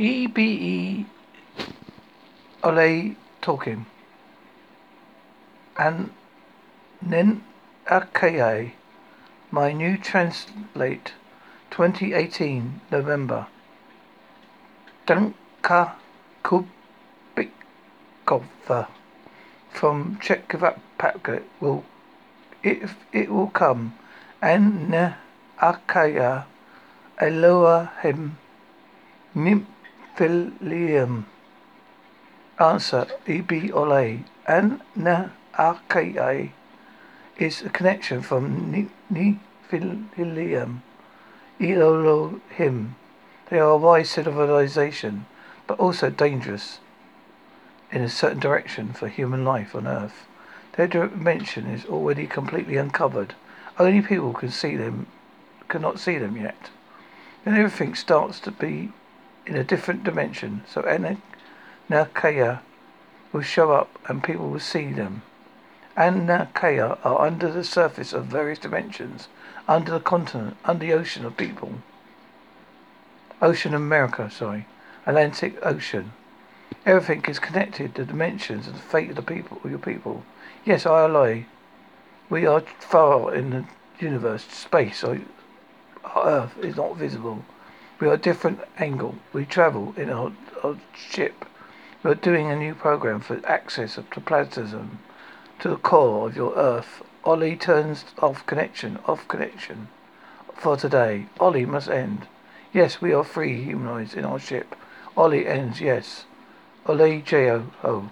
EBE Olie talking. And Nen Akaya, my new translate, 2018 November. Danka Kubikova from Czechoslovakia will if it will come and akaya Elohim Nimphilium. Answer E.B. Olie. Na Archaea is a connection from Nephilim, Elohim. They are a wise civilization, but also dangerous in a certain direction for human life on Earth. Their dimension is already completely uncovered. Only people can see them, cannot see them yet. Then everything starts to be in a different dimension. So Anakaya will show up and people will see them. Anakaya are under the surface of various dimensions, under the continent, under the ocean of people. Ocean of America, sorry. Atlantic Ocean. Everything is connected, the dimensions and the fate of the people, your people. Yes, I lie. We are far in the universe, space, or Earth is not visible. We are a different angle. We travel in our, ship. We are doing a new program for access to plasma, to the core of your Earth. Olie turns off connection, off connection. For today, Olie must end. Yes, we are free humanoids in our ship. Olie ends, yes. Olie J-O-O.